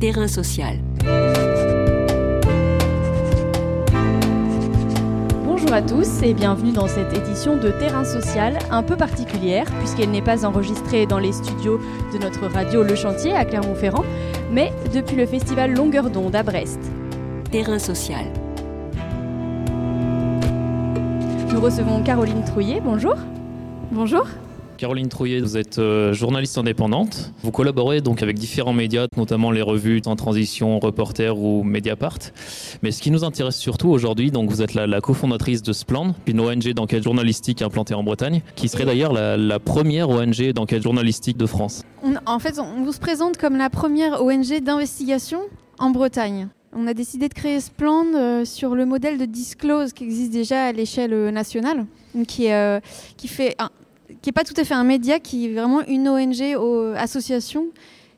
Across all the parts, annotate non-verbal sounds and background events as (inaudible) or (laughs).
Terrain social. Bonjour à tous et bienvenue dans cette édition de Terrain Social un peu particulière puisqu'elle n'est pas enregistrée dans les studios de notre radio Le Chantier à Clermont-Ferrand, mais depuis le festival Longueur d'onde à Brest. Terrain social. Nous recevons Caroline Trouillet, bonjour. Bonjour. Caroline Trouillet, vous êtes euh, journaliste indépendante. Vous collaborez donc avec différents médias, notamment les revues En Transition, Reporter ou Mediapart. Mais ce qui nous intéresse surtout aujourd'hui, donc vous êtes la, cofondatrice de Splan, une ONG d'enquête journalistique implantée en Bretagne, qui serait d'ailleurs la, première ONG d'enquête journalistique de France. en fait, on vous se présente comme la première ONG d'investigation en Bretagne. On a décidé de créer Splan euh, sur le modèle de Disclose qui existe déjà à l'échelle euh, nationale, qui, qui fait un, qui n'est pas tout à fait un média, qui est vraiment une ONG, ou association,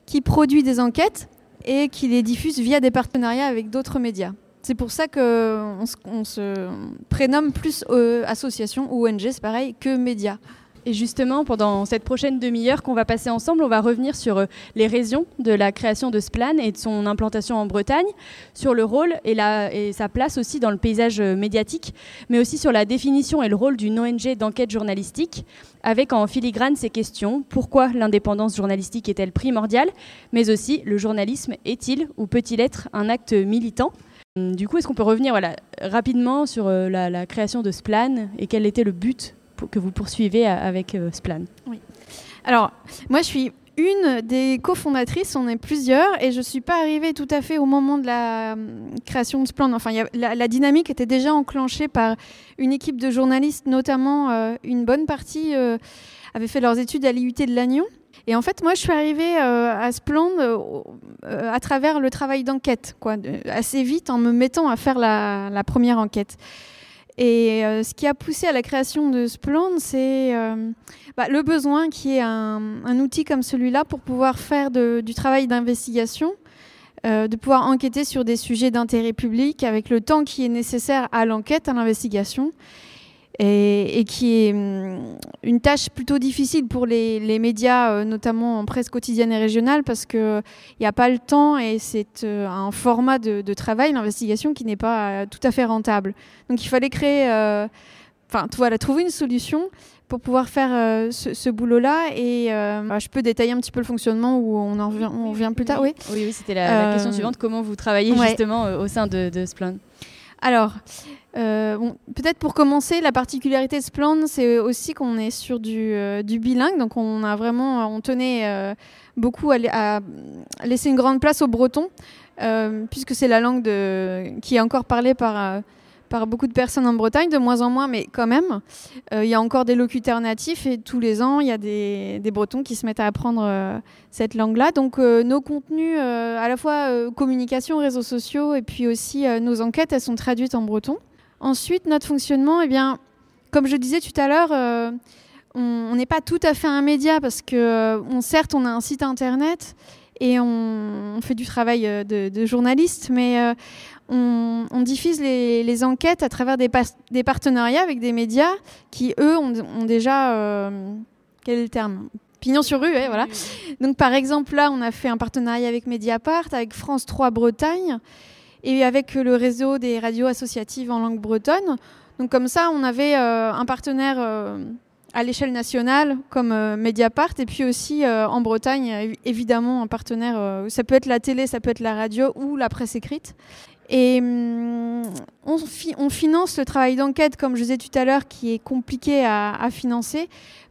qui produit des enquêtes et qui les diffuse via des partenariats avec d'autres médias. C'est pour ça qu'on on se prénomme plus euh, association ou ONG, c'est pareil, que média. Et justement, pendant cette prochaine demi-heure qu'on va passer ensemble, on va revenir sur euh, les raisons de la création de Splan et de son implantation en Bretagne, sur le rôle et, sa place aussi dans le paysage euh, médiatique, mais aussi sur la définition et le rôle d'une ONG d'enquête journalistique, avec en filigrane ces questions. Pourquoi l'indépendance journalistique est-elle primordiale, mais aussi le journalisme est-il ou peut-il être un acte militant? Du coup, est-ce qu'on peut revenir rapidement sur euh, la, création de Splan et quel était le but que vous poursuivez avec euh, Splan. Oui. Alors, moi, je suis une des cofondatrices, on est plusieurs, et je ne suis pas arrivée tout à fait au moment de la hum, création de Splan. Enfin, la, dynamique était déjà enclenchée par une équipe de journalistes, notamment euh, une bonne partie euh, avait fait leurs études à l'IUT de Lannion. Et en fait, moi, je suis arrivée à Splan à travers le travail d'enquête, quoi, assez vite en me mettant à faire la première enquête. Et euh, ce qui a poussé à la création de Splend, c'est euh, bah, le besoin qui est un, un outil comme celui-là pour pouvoir faire du travail d'investigation, euh, de pouvoir enquêter sur des sujets d'intérêt public avec le temps qui est nécessaire à l'enquête, à l'investigation, et, qui est hum, une tâche plutôt difficile pour les, médias, euh, notamment en presse quotidienne et régionale, parce qu'il n'y a pas le temps et c'est euh, un format de, travail, l'investigation, qui n'est pas euh, tout à fait rentable. Donc il fallait créer, enfin voilà, trouver une solution pour pouvoir faire ce, boulot-là. Et bah, je peux détailler un petit peu le fonctionnement où on en revient, on revient plus tard. Oui, oui, oui, c'était la, question suivante. Comment vous travaillez justement au sein de, de Splend Alors, euh, Peut-être pour commencer, la particularité de Splend, c'est aussi qu'on est sur du, euh, bilingue. Donc on a vraiment, on tenait euh, beaucoup à, laisser une grande place au breton, puisque c'est la langue qui est encore parlée par par beaucoup de personnes en Bretagne, de moins en moins, mais quand même. Il y a encore des locuteurs natifs et tous les ans, il y a des, Bretons qui se mettent à apprendre cette langue-là. Donc nos contenus, à la fois communication, réseaux sociaux et puis aussi nos enquêtes, elles sont traduites en breton. Ensuite, notre fonctionnement, eh bien, comme je disais tout à l'heure, euh, on n'est pas tout à fait un média parce que, euh, certes, on a un site internet et on, fait du travail euh, de, journaliste, mais on, diffuse les, enquêtes à travers des, partenariats avec des médias qui, eux, ont, déjà... quel est le terme? Pignon sur rue, voilà. Donc par exemple là, on a fait un partenariat avec Mediapart, avec France 3 Bretagne, et avec le réseau des radios associatives en langue bretonne. Donc comme ça, on avait euh, un partenaire euh, à l'échelle nationale comme euh, Mediapart et puis aussi en Bretagne, évidemment, un partenaire, ça peut être la télé, ça peut être la radio ou la presse écrite. Et hum, on, finance le travail d'enquête, comme je disais tout à l'heure, qui est compliqué à, financer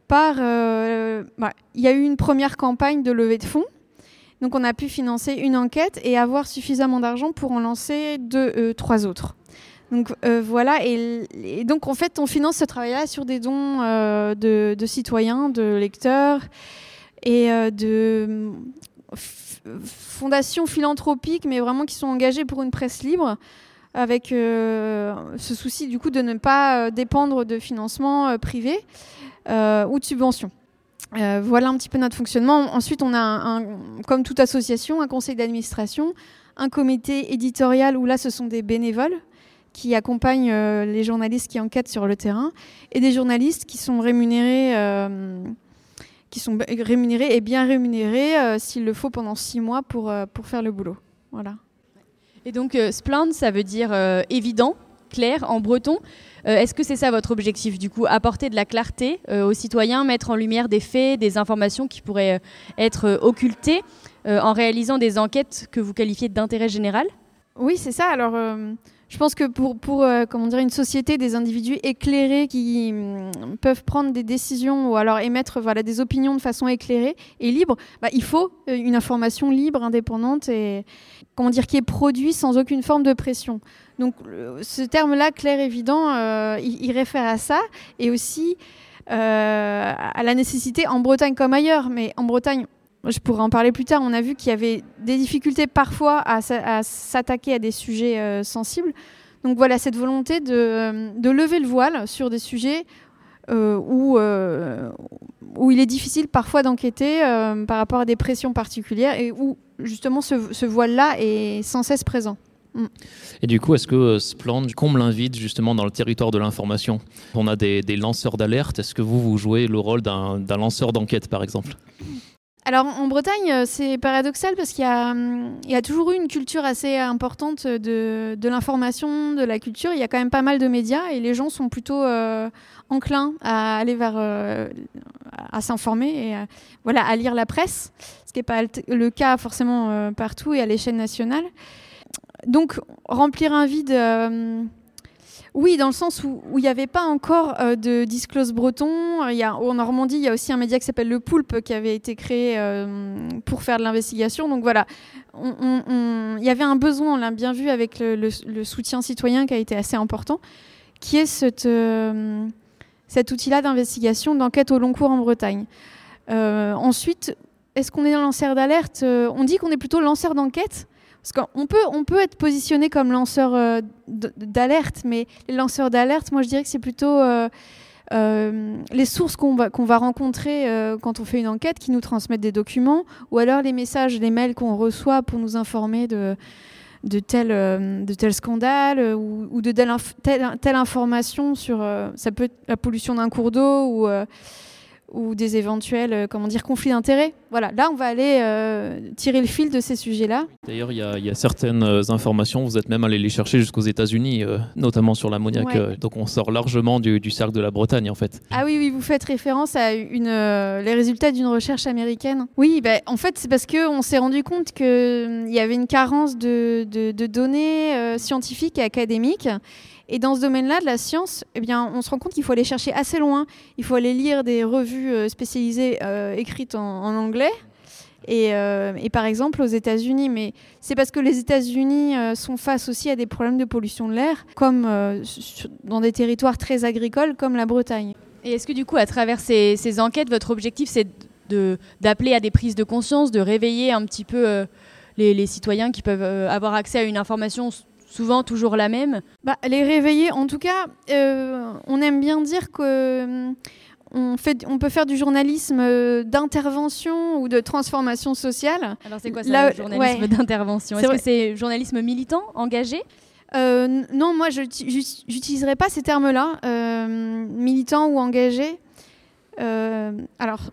par... Bah, il y a eu une première campagne de levée de fonds donc on a pu financer une enquête et avoir suffisamment d'argent pour en lancer deux, euh, trois autres. Donc euh, voilà, et, donc en fait on finance ce travail-là sur des dons euh, de, citoyens, de lecteurs et de fondations philanthropiques, mais vraiment qui sont engagées pour une presse libre, avec ce souci du coup de ne pas dépendre de financement privé ou de subventions. Euh, voilà un petit peu notre fonctionnement. Ensuite, on a, comme toute association, un conseil d'administration, un comité éditorial où là, ce sont des bénévoles qui accompagnent euh, les journalistes qui enquêtent sur le terrain et des journalistes qui sont rémunérés, euh, qui sont rémunérés et bien rémunérés s'il le faut pendant six mois pour, pour faire le boulot. Voilà. Et donc, splend, ça veut dire évident, clair en breton. Est-ce que c'est ça votre objectif Du coup, apporter de la clarté aux citoyens, mettre en lumière des faits, des informations qui pourraient être occultées en réalisant des enquêtes que vous qualifiez d'intérêt général? Oui, c'est ça. Alors, je pense que pour, euh, une société, des individus éclairés qui mm, peuvent prendre des décisions ou alors émettre des opinions de façon éclairée et libre, bah, il faut euh, une information libre, indépendante et comment dire, qui est produite sans aucune forme de pression. Donc ce terme-là, clair, évident, euh, il, réfère à ça et aussi à la nécessité en Bretagne comme ailleurs. Mais en Bretagne, je pourrais en parler plus tard, on a vu qu'il y avait des difficultés parfois à, s'attaquer à des sujets euh, sensibles. Donc voilà, cette volonté de, euh, lever le voile sur des sujets euh, où, où il est difficile parfois d'enquêter par rapport à des pressions particulières et où justement ce, voile-là est sans cesse présent. Mm. Et du coup, est-ce que ce plan comble un vide justement dans le territoire de l'information? On a des lanceurs d'alerte. Est-ce que vous, vous jouez le rôle d'un lanceur d'enquête, par exemple? Alors en Bretagne, euh, c'est paradoxal parce qu'il hum, y, a toujours eu une culture assez importante de, l'information, de la culture. Il y a quand même pas mal de médias et les gens sont plutôt euh, enclins à aller vers, euh, à s'informer et voilà, à lire la presse, ce qui n'est pas le cas forcément partout et à l'échelle nationale. Donc remplir un vide oui, dans le sens où il n'y avait pas encore euh, de disclose breton. En Normandie, il y a aussi un média qui s'appelle Le Poulpe qui avait été créé euh, pour faire de l'investigation. Donc voilà, il y avait un besoin, on l'a bien vu avec le, soutien citoyen qui a été assez important, qui est euh, cet outil-là d'investigation, d'enquête au long cours en Bretagne. ensuite, est-ce qu'on est un lanceur d'alerte? On dit qu'on est plutôt lanceur d'enquête. On peut être positionné comme lanceur euh, d'alerte, mais les lanceurs d'alerte, moi je dirais que c'est plutôt euh, euh, les sources qu'on va, qu'on va rencontrer quand on fait une enquête qui nous transmettent des documents, ou alors les messages, les mails qu'on reçoit pour nous informer de, de, tel, de tel scandale ou, de telle, information sur ça la pollution d'un cours d'eau ou ou des éventuels euh, comment dire, conflits d'intérêts. Voilà, là, on va aller euh, tirer le fil de ces sujets-là. D'ailleurs, il y, a certaines euh, informations, vous êtes même allé les chercher jusqu'aux États-Unis, notamment sur l'ammoniac. donc, on sort largement du, cercle de la Bretagne, en fait. Ah oui, oui, vous faites référence à une, les résultats d'une recherche américaine. Oui, bah, en fait, c'est parce qu'on s'est rendu compte qu'il y avait une carence de, de, de données scientifiques et académiques. Et dans ce domaine-là de la science, eh bien, on se rend compte qu'il faut aller chercher assez loin. Il faut aller lire des revues euh, spécialisées euh, écrites en, anglais. Euh, et, par exemple aux États-Unis, mais c'est parce que les États-Unis sont face aussi à des problèmes de pollution de l'air, comme dans des territoires très agricoles comme la Bretagne. Et est-ce que du coup, à travers ces, enquêtes, votre objectif c'est d'appeler à des prises de conscience, de réveiller un petit peu les, les, citoyens qui peuvent avoir accès à une information souvent toujours la même. Bah, Les réveiller, en tout cas, euh, on aime bien dire que euh, on, fait, on peut faire du journalisme euh, d'intervention ou de transformation sociale. Alors c'est quoi ça, le journalisme d'intervention? Est-ce que c'est journalisme militant, engagé? Non, moi je n'utiliserai pas ces termes-là, militant ou engagé. alors,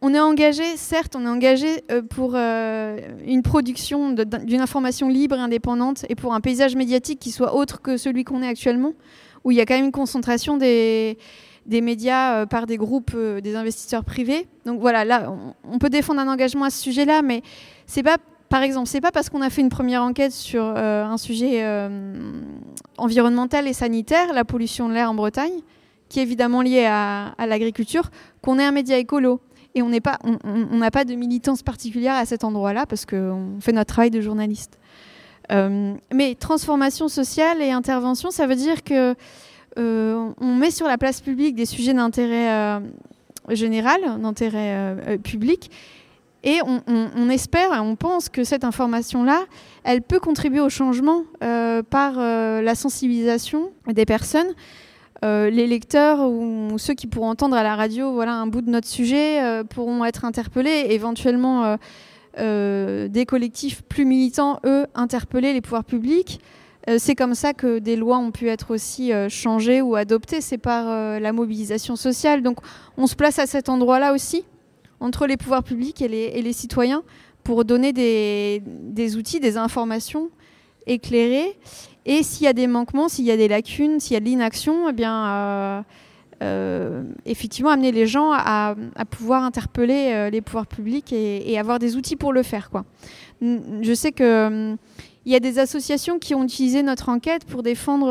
on est engagé, certes, on est engagé euh, pour euh, une production d'une information libre et indépendante et pour un paysage médiatique qui soit autre que celui qu'on est actuellement, où il y a quand même une concentration des, médias euh, par des groupes, des investisseurs privés. Donc voilà, là, on, peut défendre un engagement à ce sujet-là, mais c'est pas, par exemple, c'est pas parce qu'on a fait une première enquête sur un sujet environnemental et sanitaire, la pollution de l'air en Bretagne, qui est évidemment liée à, à l'agriculture, qu'on est un média écolo et on n'a pas, de militance particulière à cet endroit-là parce qu'on fait notre travail de journaliste. Euh, mais transformation sociale et intervention, ça veut dire que euh, met sur la place publique des sujets d'intérêt euh, général, d'intérêt public, et on, on, espère et on pense que cette information-là, elle peut contribuer au changement par la sensibilisation des personnes. Euh, les lecteurs ou, ceux qui pourront entendre à la radio voilà, un bout de notre sujet euh, pourront être interpellés, éventuellement euh, des collectifs plus militants, eux, interpeller les pouvoirs publics. c'est comme ça que des lois ont pu être aussi changées ou adoptées, c'est par la mobilisation sociale. Donc on se place à cet endroit-là aussi entre les pouvoirs publics et les, citoyens pour donner des, outils, des informations éclairées. Et s'il y a des manquements, s'il y a des lacunes, s'il y a de l'inaction, eh bien, euh, euh, effectivement, amener les gens à, pouvoir interpeller euh, les pouvoirs publics et, avoir des outils pour le faire. Je sais que il y a des associations qui ont utilisé notre enquête pour défendre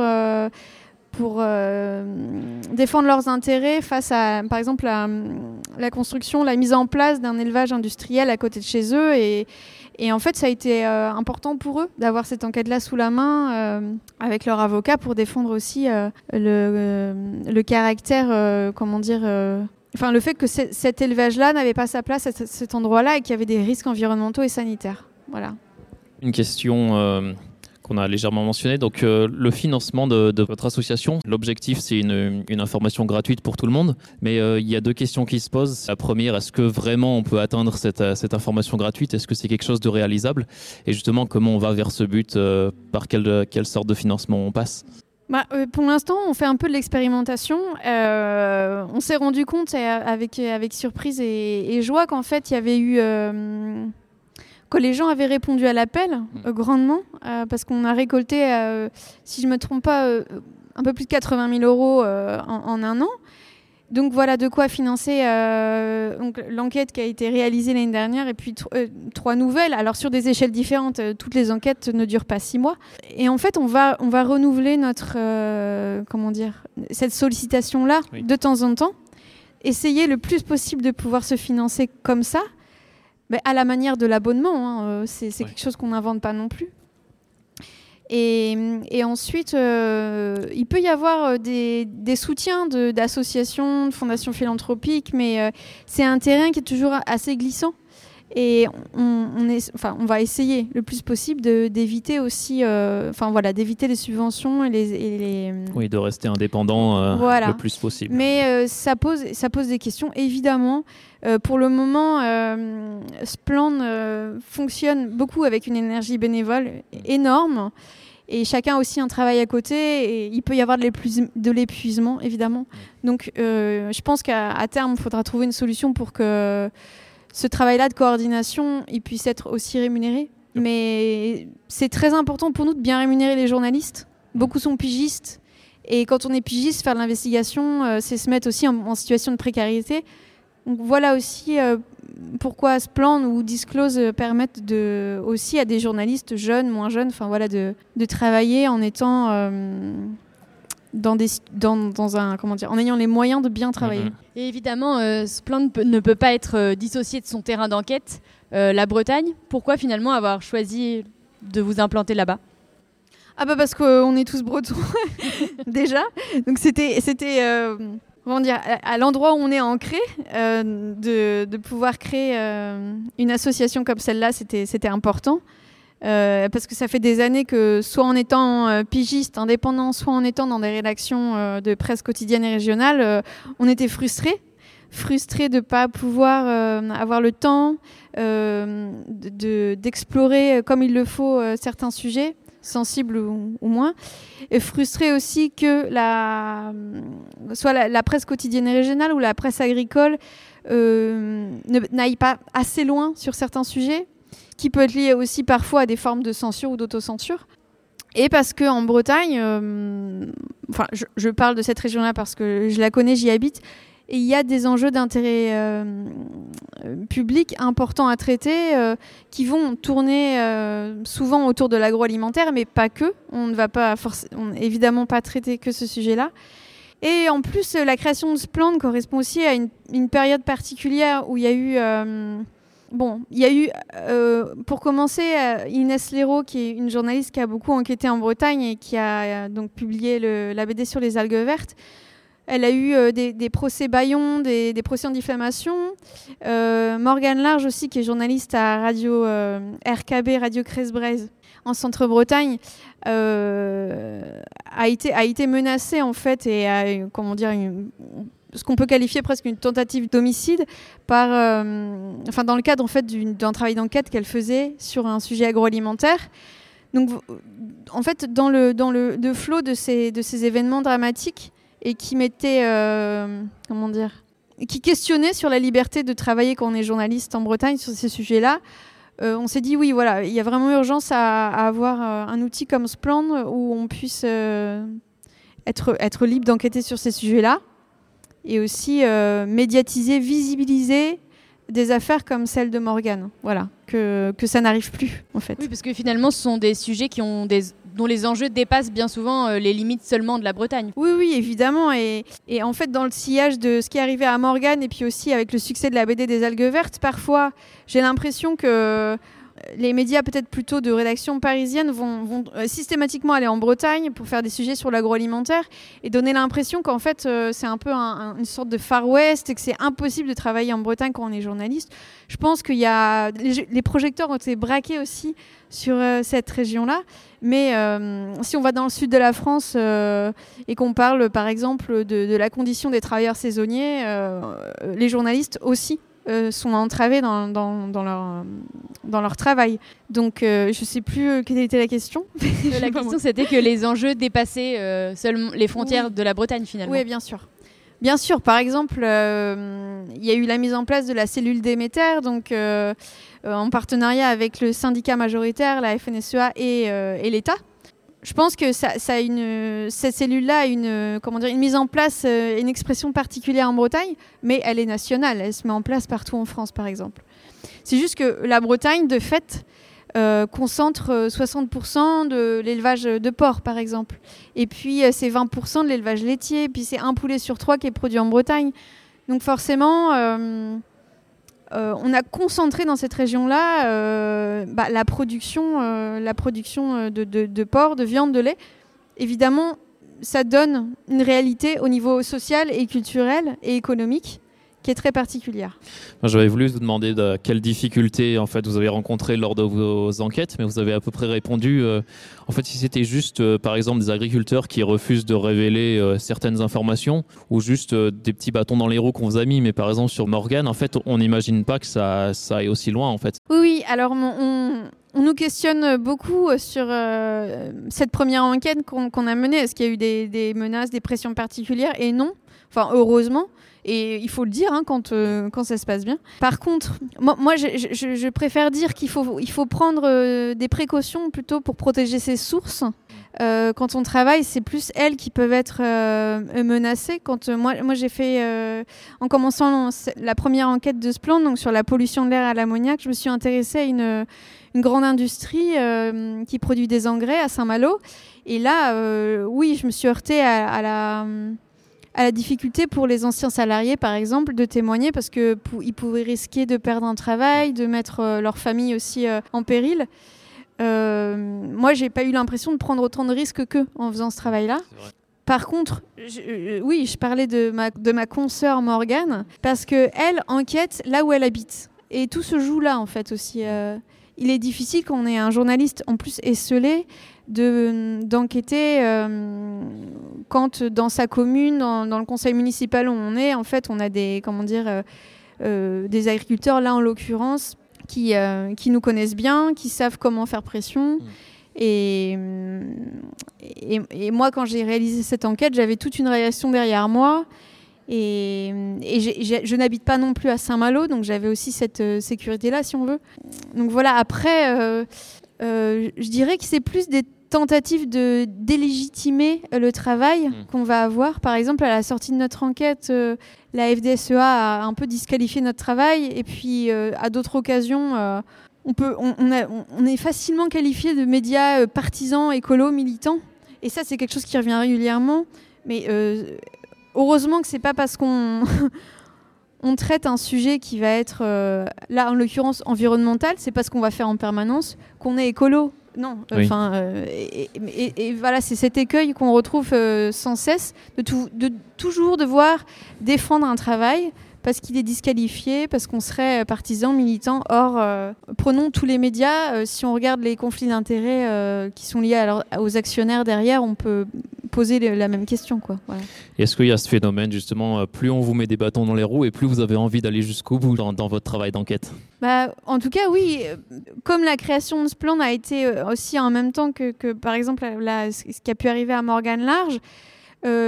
leurs intérêts face à, par exemple, la construction, la mise en place d'un élevage industriel à côté de chez eux. Et, et en fait, ça a été euh, important pour eux d'avoir cette enquête-là sous la main euh, avec leur avocat pour défendre aussi euh, le, le, caractère, comment dire, enfin le fait que cet élevage-là n'avait pas sa place à cet endroit-là et qu'il y avait des risques environnementaux et sanitaires. Voilà. Une question qu'on a légèrement mentionné. Donc, euh, le financement de, votre association, l'objectif, c'est une, information gratuite pour tout le monde. Mais euh, il y a deux questions qui se posent. La première, est-ce que vraiment on peut atteindre cette, euh, cette information gratuite? Est-ce que c'est quelque chose de réalisable? Et justement, comment on va vers ce but Par quelle, quelle sorte de financement on passe? Bah, pour l'instant, on fait un peu de l'expérimentation. On s'est rendu compte avec, surprise et joie qu'en fait, il y avait eu que les gens avaient répondu à l'appel euh, grandement, euh, parce qu'on a récolté, euh, si je ne me trompe pas, un peu plus de 80 000 euros en, en, un an. Donc voilà de quoi financer l'enquête qui a été réalisée l'année dernière et puis trois nouvelles. Alors sur des échelles différentes, toutes les enquêtes ne durent pas six mois. Et en fait, on va, on va renouveler notre, comment dire, cette sollicitation-là oui. de temps en temps. Essayer le plus possible de pouvoir se financer comme ça mais à la manière de l'abonnement, hein, euh, c'est ouais. quelque chose qu'on n'invente pas non plus. Et, et ensuite, euh, il peut y avoir euh, des, des soutiens d'associations, de, de, fondations philanthropiques, mais euh, c'est un terrain qui est toujours assez glissant. Et on, on, est, enfin, on va essayer le plus possible d'éviter aussi, euh, enfin voilà, d'éviter les subventions et les, et les, Oui, de rester indépendant euh, voilà. le plus possible. Mais euh, ça, pose, ça pose des questions, évidemment. Euh, pour le moment, euh, Splan euh, fonctionne beaucoup avec une énergie bénévole énorme. Et chacun a aussi un travail à côté. Et il peut y avoir de l'épuisement, évidemment. Donc, je pense qu'à terme, il faudra trouver une solution pour que ce travail-là de coordination, il puisse être aussi rémunéré. Mais c'est très important pour nous de bien rémunérer les journalistes. Beaucoup sont pigistes. Et quand on est pigiste, faire de l'investigation, euh, c'est se mettre aussi en, en, situation de précarité. Donc voilà aussi euh, pourquoi Splan ou Disclose permettent de, aussi à des journalistes jeunes, moins jeunes, enfin voilà, de, de travailler en étant euh, dans des, dans, dans, un, comment dire, en ayant les moyens de bien travailler. Mmh. Et évidemment, euh, ce plan ne peut, ne peut, pas être euh, dissocié de son terrain d'enquête, euh, la Bretagne. Pourquoi finalement avoir choisi de vous implanter là-bas? Ah bah parce qu'on est tous bretons (laughs) déjà. Donc c'était c'était euh, comment dire à, à l'endroit où on est ancré euh, de, de pouvoir créer euh, une association comme celle-là, c'était c'était important. Euh, parce que ça fait des années que, soit en étant euh, pigiste indépendant, soit en étant dans des rédactions euh, de presse quotidienne et régionale, on était frustrés. Frustrés de ne pas pouvoir avoir le temps d'explorer de, comme il le faut certains sujets, sensibles ou, moins. Et frustrés aussi que la, soit la, presse quotidienne et régionale ou la presse agricole n'aille pas assez loin sur certains sujets qui peut être lié aussi parfois à des formes de censure ou d'autocensure. Et parce qu'en Bretagne, euh, enfin, je, parle de cette région-là parce que je la connais, j'y habite, et il y a des enjeux d'intérêt euh, public importants à traiter euh, qui vont tourner souvent autour de l'agroalimentaire, mais pas que. On ne va pas on, évidemment pas traiter que ce sujet-là. Et en plus, la création de ce plan correspond aussi à une, période particulière où il y a eu Bon, il y a eu, euh, pour commencer, euh, Inès Léraud, qui est une journaliste qui a beaucoup enquêté en Bretagne et qui a euh, donc publié la BD sur les algues vertes. Elle a eu des, procès Bayon, des, procès en diffamation. Morgane Large aussi, qui est journaliste à Radio RKB, Radio Cresbrez, en Centre-Bretagne, a, été, a été menacée en fait et a, comment dire, une, ce qu'on peut qualifier presque une tentative d'homicide par, euh, enfin dans le cadre en fait d'un travail d'enquête qu'elle faisait sur un sujet agroalimentaire. Donc, en fait, dans le dans le flot de ces de ces événements dramatiques et qui mettaient, euh, comment dire, qui questionnait sur la liberté de travailler quand on est journaliste en Bretagne sur ces sujets-là. Euh, on s'est dit oui, voilà, il y a vraiment urgence à, avoir un outil comme Splend où on puisse être, être libre d'enquêter sur ces sujets-là et aussi médiatiser, visibiliser des affaires comme celle de Morgane. Voilà, que, que ça n'arrive plus en fait. Oui, parce que finalement, ce sont des sujets qui ont des dont les enjeux dépassent bien souvent euh, les limites seulement de la Bretagne. Oui, oui, évidemment. Et, et, en fait, dans le sillage de ce qui est arrivé à Morgane et puis aussi avec le succès de la BD des algues vertes, parfois, j'ai l'impression que les médias peut-être plutôt de rédaction parisienne vont, euh, systématiquement aller en Bretagne pour faire des sujets sur l'agroalimentaire et donner l'impression qu'en fait euh, c'est un peu une sorte de Far West et que c'est impossible de travailler en Bretagne quand on est journaliste. Je pense qu'il y a les, projecteurs ont été braqués aussi sur euh, cette région-là, mais si on va dans le sud de la France et qu'on parle par exemple de, la condition des travailleurs saisonniers, les journalistes aussi euh, sont entravés dans, dans, dans, leur, dans leur travail. Donc, euh, je ne sais plus euh, quelle était la question. (laughs) la question, c'était que les enjeux dépassaient seulement les frontières de la Bretagne, finalement. Oui, bien sûr. Bien sûr, par exemple, il y a eu la mise en place de la cellule Déméter, donc en partenariat avec le syndicat majoritaire, la FNSEA et, et l'État je pense que cette cellule-là a une, comment dire, une mise en place, euh, une expression particulière en Bretagne, mais elle est nationale. Elle se met en place partout en France, par exemple. C'est juste que la Bretagne, de fait, euh, concentre 60% euh, de l'élevage de porc, par exemple. Et puis, c'est 20% de l'élevage laitier. Et puis, c'est un poulet sur trois qui est produit en Bretagne. Donc, forcément on a concentré dans cette région-là euh, bah, la production, euh, la production de, de, porc, de viande, de lait. Évidemment, ça donne une réalité au niveau social et culturel et économique qui est très particulière. J'avais voulu vous demander de quelles difficultés en fait vous avez rencontrées lors de vos enquêtes, mais vous avez à peu près répondu. Euh, en fait, si c'était juste, euh, par exemple, des agriculteurs qui refusent de révéler euh, certaines informations, ou juste des petits bâtons dans les roues qu'on vous a mis, mais par exemple sur Morgan, en fait, on n'imagine pas que ça, ça aille aussi loin, en fait. Oui, oui. Alors, on, nous questionne beaucoup sur cette première enquête qu'on a menée. Est-ce qu'il y a eu des, des menaces, des pressions particulières? Et non. Enfin, heureusement. Et il faut le dire hein, quand, euh, quand ça se passe bien. Par contre, moi, je, préfère dire qu'il faut, il faut prendre euh, des précautions plutôt pour protéger ses sources. Euh, quand on travaille, c'est plus elles qui peuvent être menacées. Quand moi, moi j'ai fait, en commençant la première enquête de ce plan, donc sur la pollution de l'air à l'ammoniac, je me suis intéressée à une, une grande industrie qui produit des engrais à Saint-Malo. Et là, oui, je me suis heurtée à la à la difficulté pour les anciens salariés, par exemple, de témoigner parce qu'ils pouvaient risquer de perdre un travail, de mettre euh, leur famille aussi euh, en péril. Euh, moi, j'ai pas eu l'impression de prendre autant de risques qu'eux en faisant ce travail-là. Par contre, oui, je parlais de ma, de ma consoeur Morgane parce qu'elle enquête là où elle habite. Et tout se joue là, en fait, aussi. il est difficile quand on est un journaliste en plus esselé d'enquêter euh, quand dans sa commune, dans, le conseil municipal où on est, en fait, on a des, comment dire, euh, euh, des agriculteurs, là en l'occurrence, qui, qui nous connaissent bien, qui savent comment faire pression. Mmh. Et, et, moi, quand j'ai réalisé cette enquête, j'avais toute une réaction derrière moi. Et, je n'habite pas non plus à Saint-Malo, donc j'avais aussi cette sécurité-là, si on veut. Donc voilà, après, je dirais que c'est plus des tentative de délégitimer euh, le travail hmm. qu'on va avoir. Par exemple, à la sortie de notre enquête, euh, la FDSEA a un peu disqualifié notre travail et puis euh, à d'autres occasions, on, peut, on, on, est facilement qualifié de médias partisans, écolos, militants. Et ça, c'est quelque chose qui revient régulièrement. Mais heureusement que c'est pas parce qu'on (laughs) on traite un sujet qui va être, là en l'occurrence environnemental, c'est parce qu'on va faire en permanence qu'on est écolo. Non, enfin, euh, et, voilà, c'est cet écueil qu'on retrouve euh, sans cesse de, de toujours devoir défendre un travail parce qu'il est disqualifié, parce qu'on serait partisan, militant. Or, euh, prenons tous les médias, si on regarde les conflits d'intérêts qui sont liés aux actionnaires derrière, on peut poser la même question. Quoi. Est-ce qu'il y a ce phénomène, justement, plus on vous met des bâtons dans les roues et plus vous avez envie d'aller jusqu'au bout dans, dans, votre travail d'enquête? Bah, En tout cas, oui. Comme la création de ce plan a été aussi en même temps que, que par exemple, ce qui a pu arriver à Morgan Large,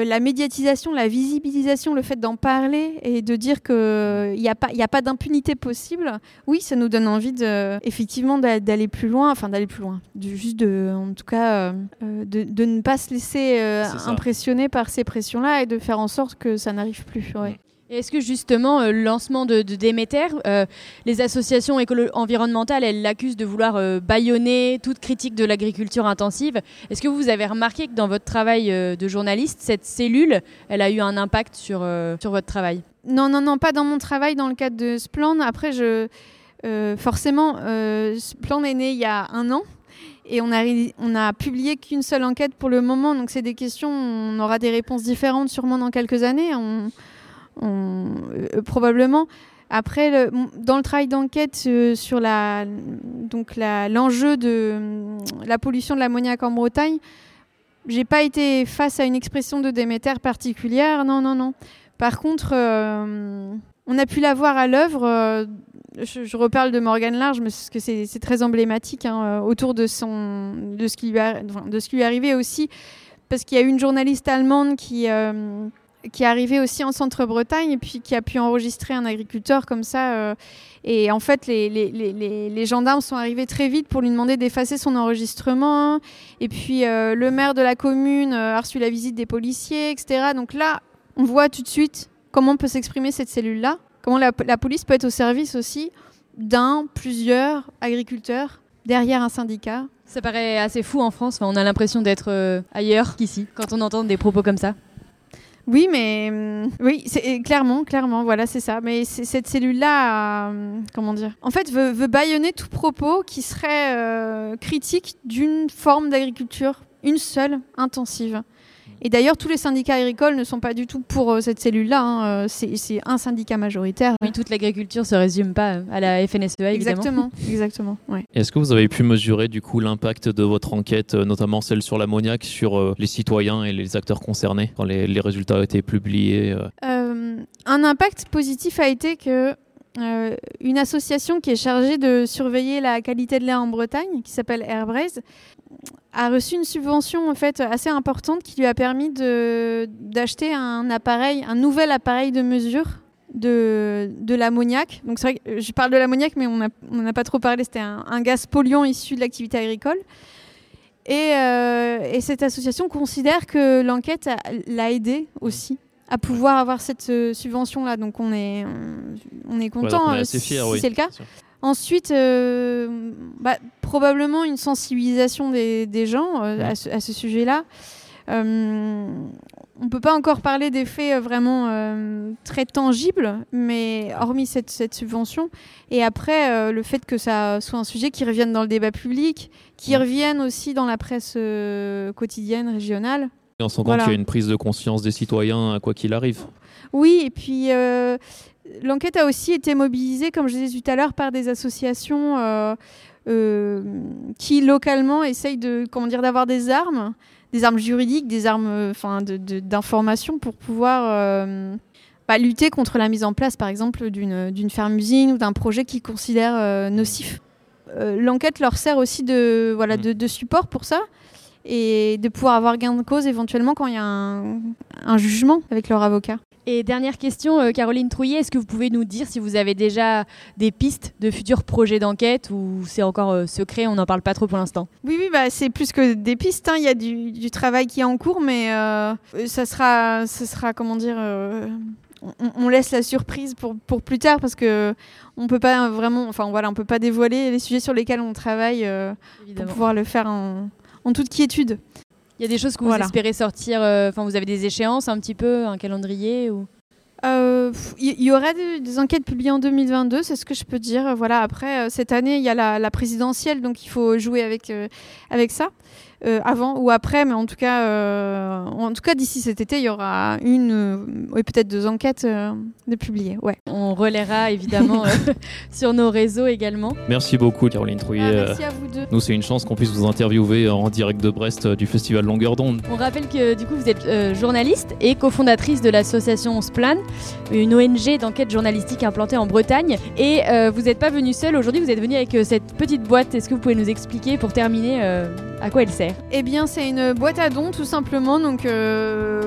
la médiatisation, la visibilisation, le fait d'en parler et de dire qu'il n'y a pas, a pas d'impunité possible, oui, ça nous donne envie de, effectivement d'aller plus loin, enfin d'aller plus loin, de, juste de, en tout cas, de, de, ne pas se laisser impressionner par ces pressions-là et de faire en sorte que ça n'arrive plus. Ouais. Est-ce que justement, euh, le lancement de, de Déméter, euh, les associations environnementales, elles l'accusent de vouloir euh, bâillonner toute critique de l'agriculture intensive. Est-ce que vous avez remarqué que dans votre travail de journaliste, cette cellule, elle a eu un impact sur, sur votre travail? Non, non, non, pas dans mon travail dans le cadre de Splan. Après, je, forcément, Splan est né il y a un an. Et on a, publié qu'une seule enquête pour le moment, donc c'est des questions, on aura des réponses différentes sûrement dans quelques années. Euh, probablement. Après, dans le travail d'enquête euh, sur la, donc l'enjeu de la pollution de l'ammoniac en Bretagne, j'ai pas été face à une expression de Déméter particulière. Non, non, non. Par contre, euh, on a pu la voir à l'œuvre. je, reparle de Morgane Large, parce que c'est très emblématique hein, autour de, son, de, ce qui lui de ce qui lui est arrivé aussi. Parce qu'il y a une journaliste allemande qui qui est arrivé aussi en Centre-Bretagne et puis qui a pu enregistrer un agriculteur comme ça. Euh, et en fait, les, gendarmes sont arrivés très vite pour lui demander d'effacer son enregistrement. Et puis euh, le maire de la commune euh, a reçu la visite des policiers, etc. Donc là, on voit tout de suite comment peut s'exprimer cette cellule-là, comment la, la, police peut être au service aussi d'un, plusieurs agriculteurs derrière un syndicat. Ça paraît assez fou en France. on a l'impression d'être ailleurs qu'ici quand on entend des propos comme ça. Oui, mais hum, oui, clairement, clairement, voilà, c'est ça. Mais cette cellule-là, hum, comment dire, en fait, veut, veut baïonner tout propos qui serait euh, critique d'une forme d'agriculture, une seule, intensive. Et d'ailleurs, tous les syndicats agricoles ne sont pas du tout pour euh, cette cellule-là. Hein. Euh, c'est un syndicat majoritaire. Oui, toute l'agriculture se résume pas à la FNSEA, évidemment. Exactement, (laughs) exactement. Est-ce que vous avez pu mesurer du coup l'impact de votre enquête, euh, notamment celle sur l'ammoniac, sur les citoyens et les acteurs concernés quand les, les résultats ont été publiés Un impact positif a été que une association qui est chargée de surveiller la qualité de l'air en Bretagne, qui s'appelle Airbraise, a reçu une subvention en fait assez importante qui lui a permis d'acheter un nouvel appareil de mesure de, de l'ammoniac. Donc c'est vrai que je parle de l'ammoniac, mais on n'en a pas trop parlé. C'était un, gaz polluant issu de l'activité agricole. Et, euh, et, cette association considère que l'enquête l'a aidé aussi à pouvoir avoir cette euh, subvention-là. Donc on est, on, est content euh, si c'est le cas. Ensuite, euh, bah, probablement une sensibilisation des, des gens euh, à ce, à ce sujet-là. Euh, on peut pas encore parler des faits vraiment très tangibles, mais hormis cette, cette subvention. Et après, le fait que ça soit un sujet qui revienne dans le débat public, qui revienne aussi dans la presse quotidienne, régionale. Et on sent qu'il y a une prise de conscience des citoyens, à quoi qu'il arrive. Oui, et puis L'enquête a aussi été mobilisée, comme je disais tout à l'heure, par des associations euh, euh, qui localement essayent de, comment dire, d'avoir des armes, des armes juridiques, des armes, enfin, d'information pour pouvoir euh, bah, lutter contre la mise en place, par exemple, d'une ferme-usine ou d'un projet qu'ils considèrent nocif. L'enquête leur sert aussi de, voilà, mm. de, support pour ça et de pouvoir avoir gain de cause éventuellement quand il y a un jugement avec leur avocat. Et dernière question, euh, Caroline Trouillet, est-ce que vous pouvez nous dire si vous avez déjà des pistes de futurs projets d'enquête ou c'est encore euh, secret, on n'en parle pas trop pour l'instant? Oui, oui bah, c'est plus que des pistes, hein. il y a du, travail qui est en cours, mais euh, ça, sera, ça sera, comment dire, on, laisse la surprise pour, pour plus tard parce que on peut pas vraiment, enfin voilà, on peut pas dévoiler les sujets sur lesquels on travaille pour pouvoir le faire en, en toute quiétude. Il y a des choses que vous espérez sortir, euh, enfin vous avez des échéances un petit peu, un calendrier ou? Euh, il y, aura des, enquêtes publiées en 2022, c'est ce que je peux dire. Voilà. Après, euh, cette année, il y a la, la, présidentielle, donc il faut jouer avec, avec ça. Euh, avant ou après, mais en tout cas, euh, en tout cas d'ici cet été, il y aura une, euh, oui, peut-être deux enquêtes de publier. Ouais. On relaiera évidemment (laughs) sur nos réseaux également. Merci beaucoup, Caroline Trouillet. Ah, merci à vous deux. Nous, c'est une chance qu'on puisse vous interviewer en direct de Brest du festival Longueur d'onde. On rappelle que du coup, vous êtes journaliste et cofondatrice de l'association Splan, une ONG d'enquête journalistique implantée en Bretagne. Et vous n'êtes pas venu seul aujourd'hui, vous êtes venu avec cette petite boîte. Est-ce que vous pouvez nous expliquer pour terminer à quoi elle sert? Eh bien, c'est une boîte à dons, tout simplement. Donc, euh,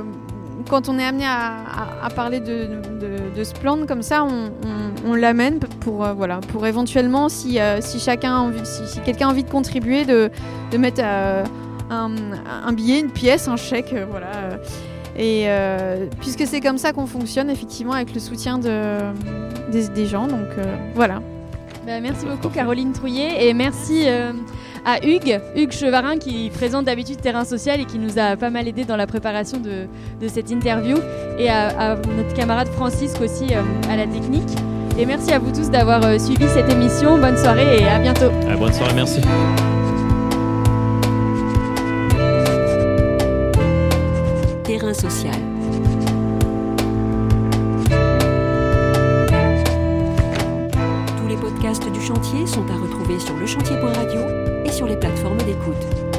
quand on est amené à, parler de, ce plan comme ça, on, l'amène pour, euh, voilà, pour éventuellement, si, euh, envie, si, quelqu'un a envie de contribuer, de, mettre un, billet, une pièce, un chèque, voilà. Et puisque c'est comme ça qu'on fonctionne, effectivement, avec le soutien de, des, gens. Donc, voilà. Bah, merci beaucoup Parfait. Caroline Trouillet et merci euh, à Hugues, Hugues Chevarin qui présente d'habitude Terrain Social et qui nous a pas mal aidé dans la préparation de, de cette interview et à, à notre camarade Francisque aussi euh, à la technique. Et merci à vous tous d'avoir euh, suivi cette émission. Bonne soirée et à bientôt. Ah, bonne soirée, merci. Terrain social. Sont à retrouver sur lechantier.radio et sur les plateformes d'écoute.